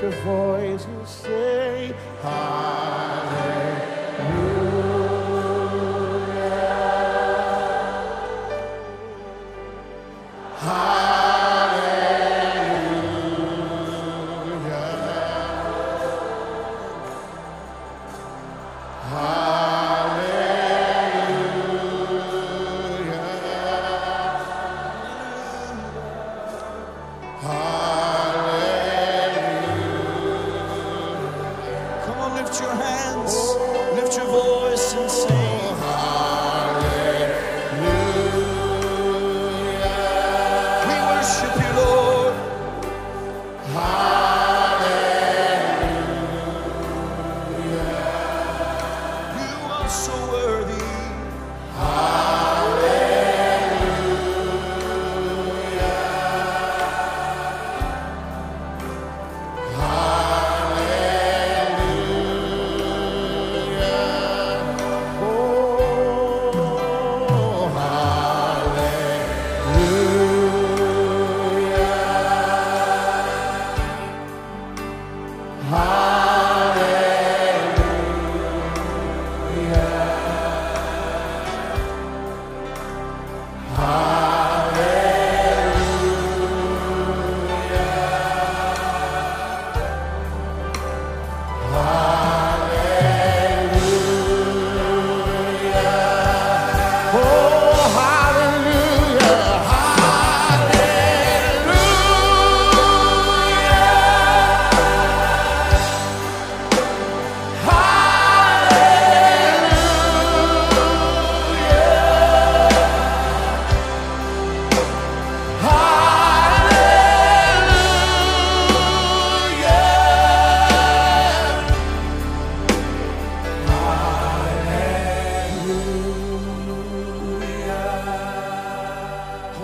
lift your voice and say, Come hands, lift your voice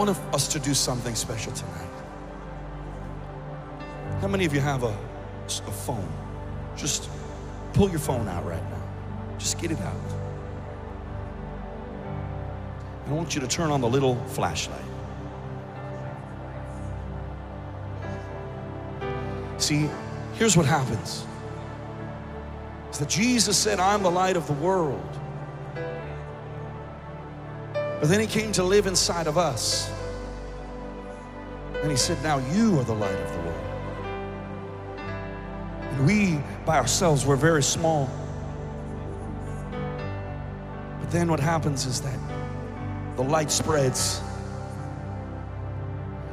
want us to do something special tonight. How many of you have a, a phone? Just pull your phone out right now. Just get it out. I want you to turn on the little flashlight. See, here's what happens. Is that Jesus said, I'm the light of the world. But then he came to live inside of us. And he said, Now you are the light of the world. And we, by ourselves, we're very small. But then what happens is that the light spreads.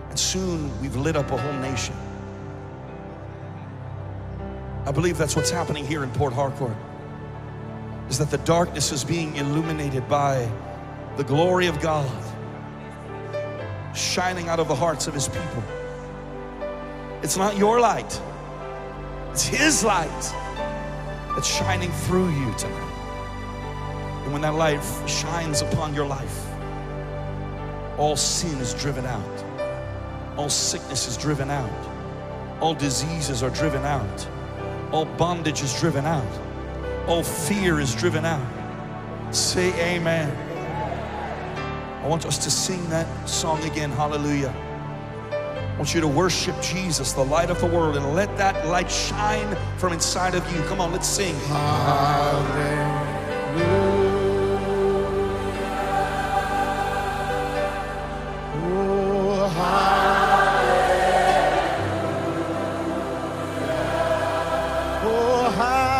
And soon we've lit up a whole nation. I believe that's what's happening here in Port Harcourt. Is that the darkness is being illuminated by the glory of God shining out of the hearts of his people. It's not your light. It's his light that's shining through you tonight. And when that light shines upon your life, all sin is driven out. All sickness is driven out. All diseases are driven out. All bondage is driven out. All fear is driven out. Say amen. I want us to sing that song again. Hallelujah. I want you to worship Jesus, the light of the world, and let that light shine from inside of you. Come on, let's sing. Hallelujah. Oh, oh,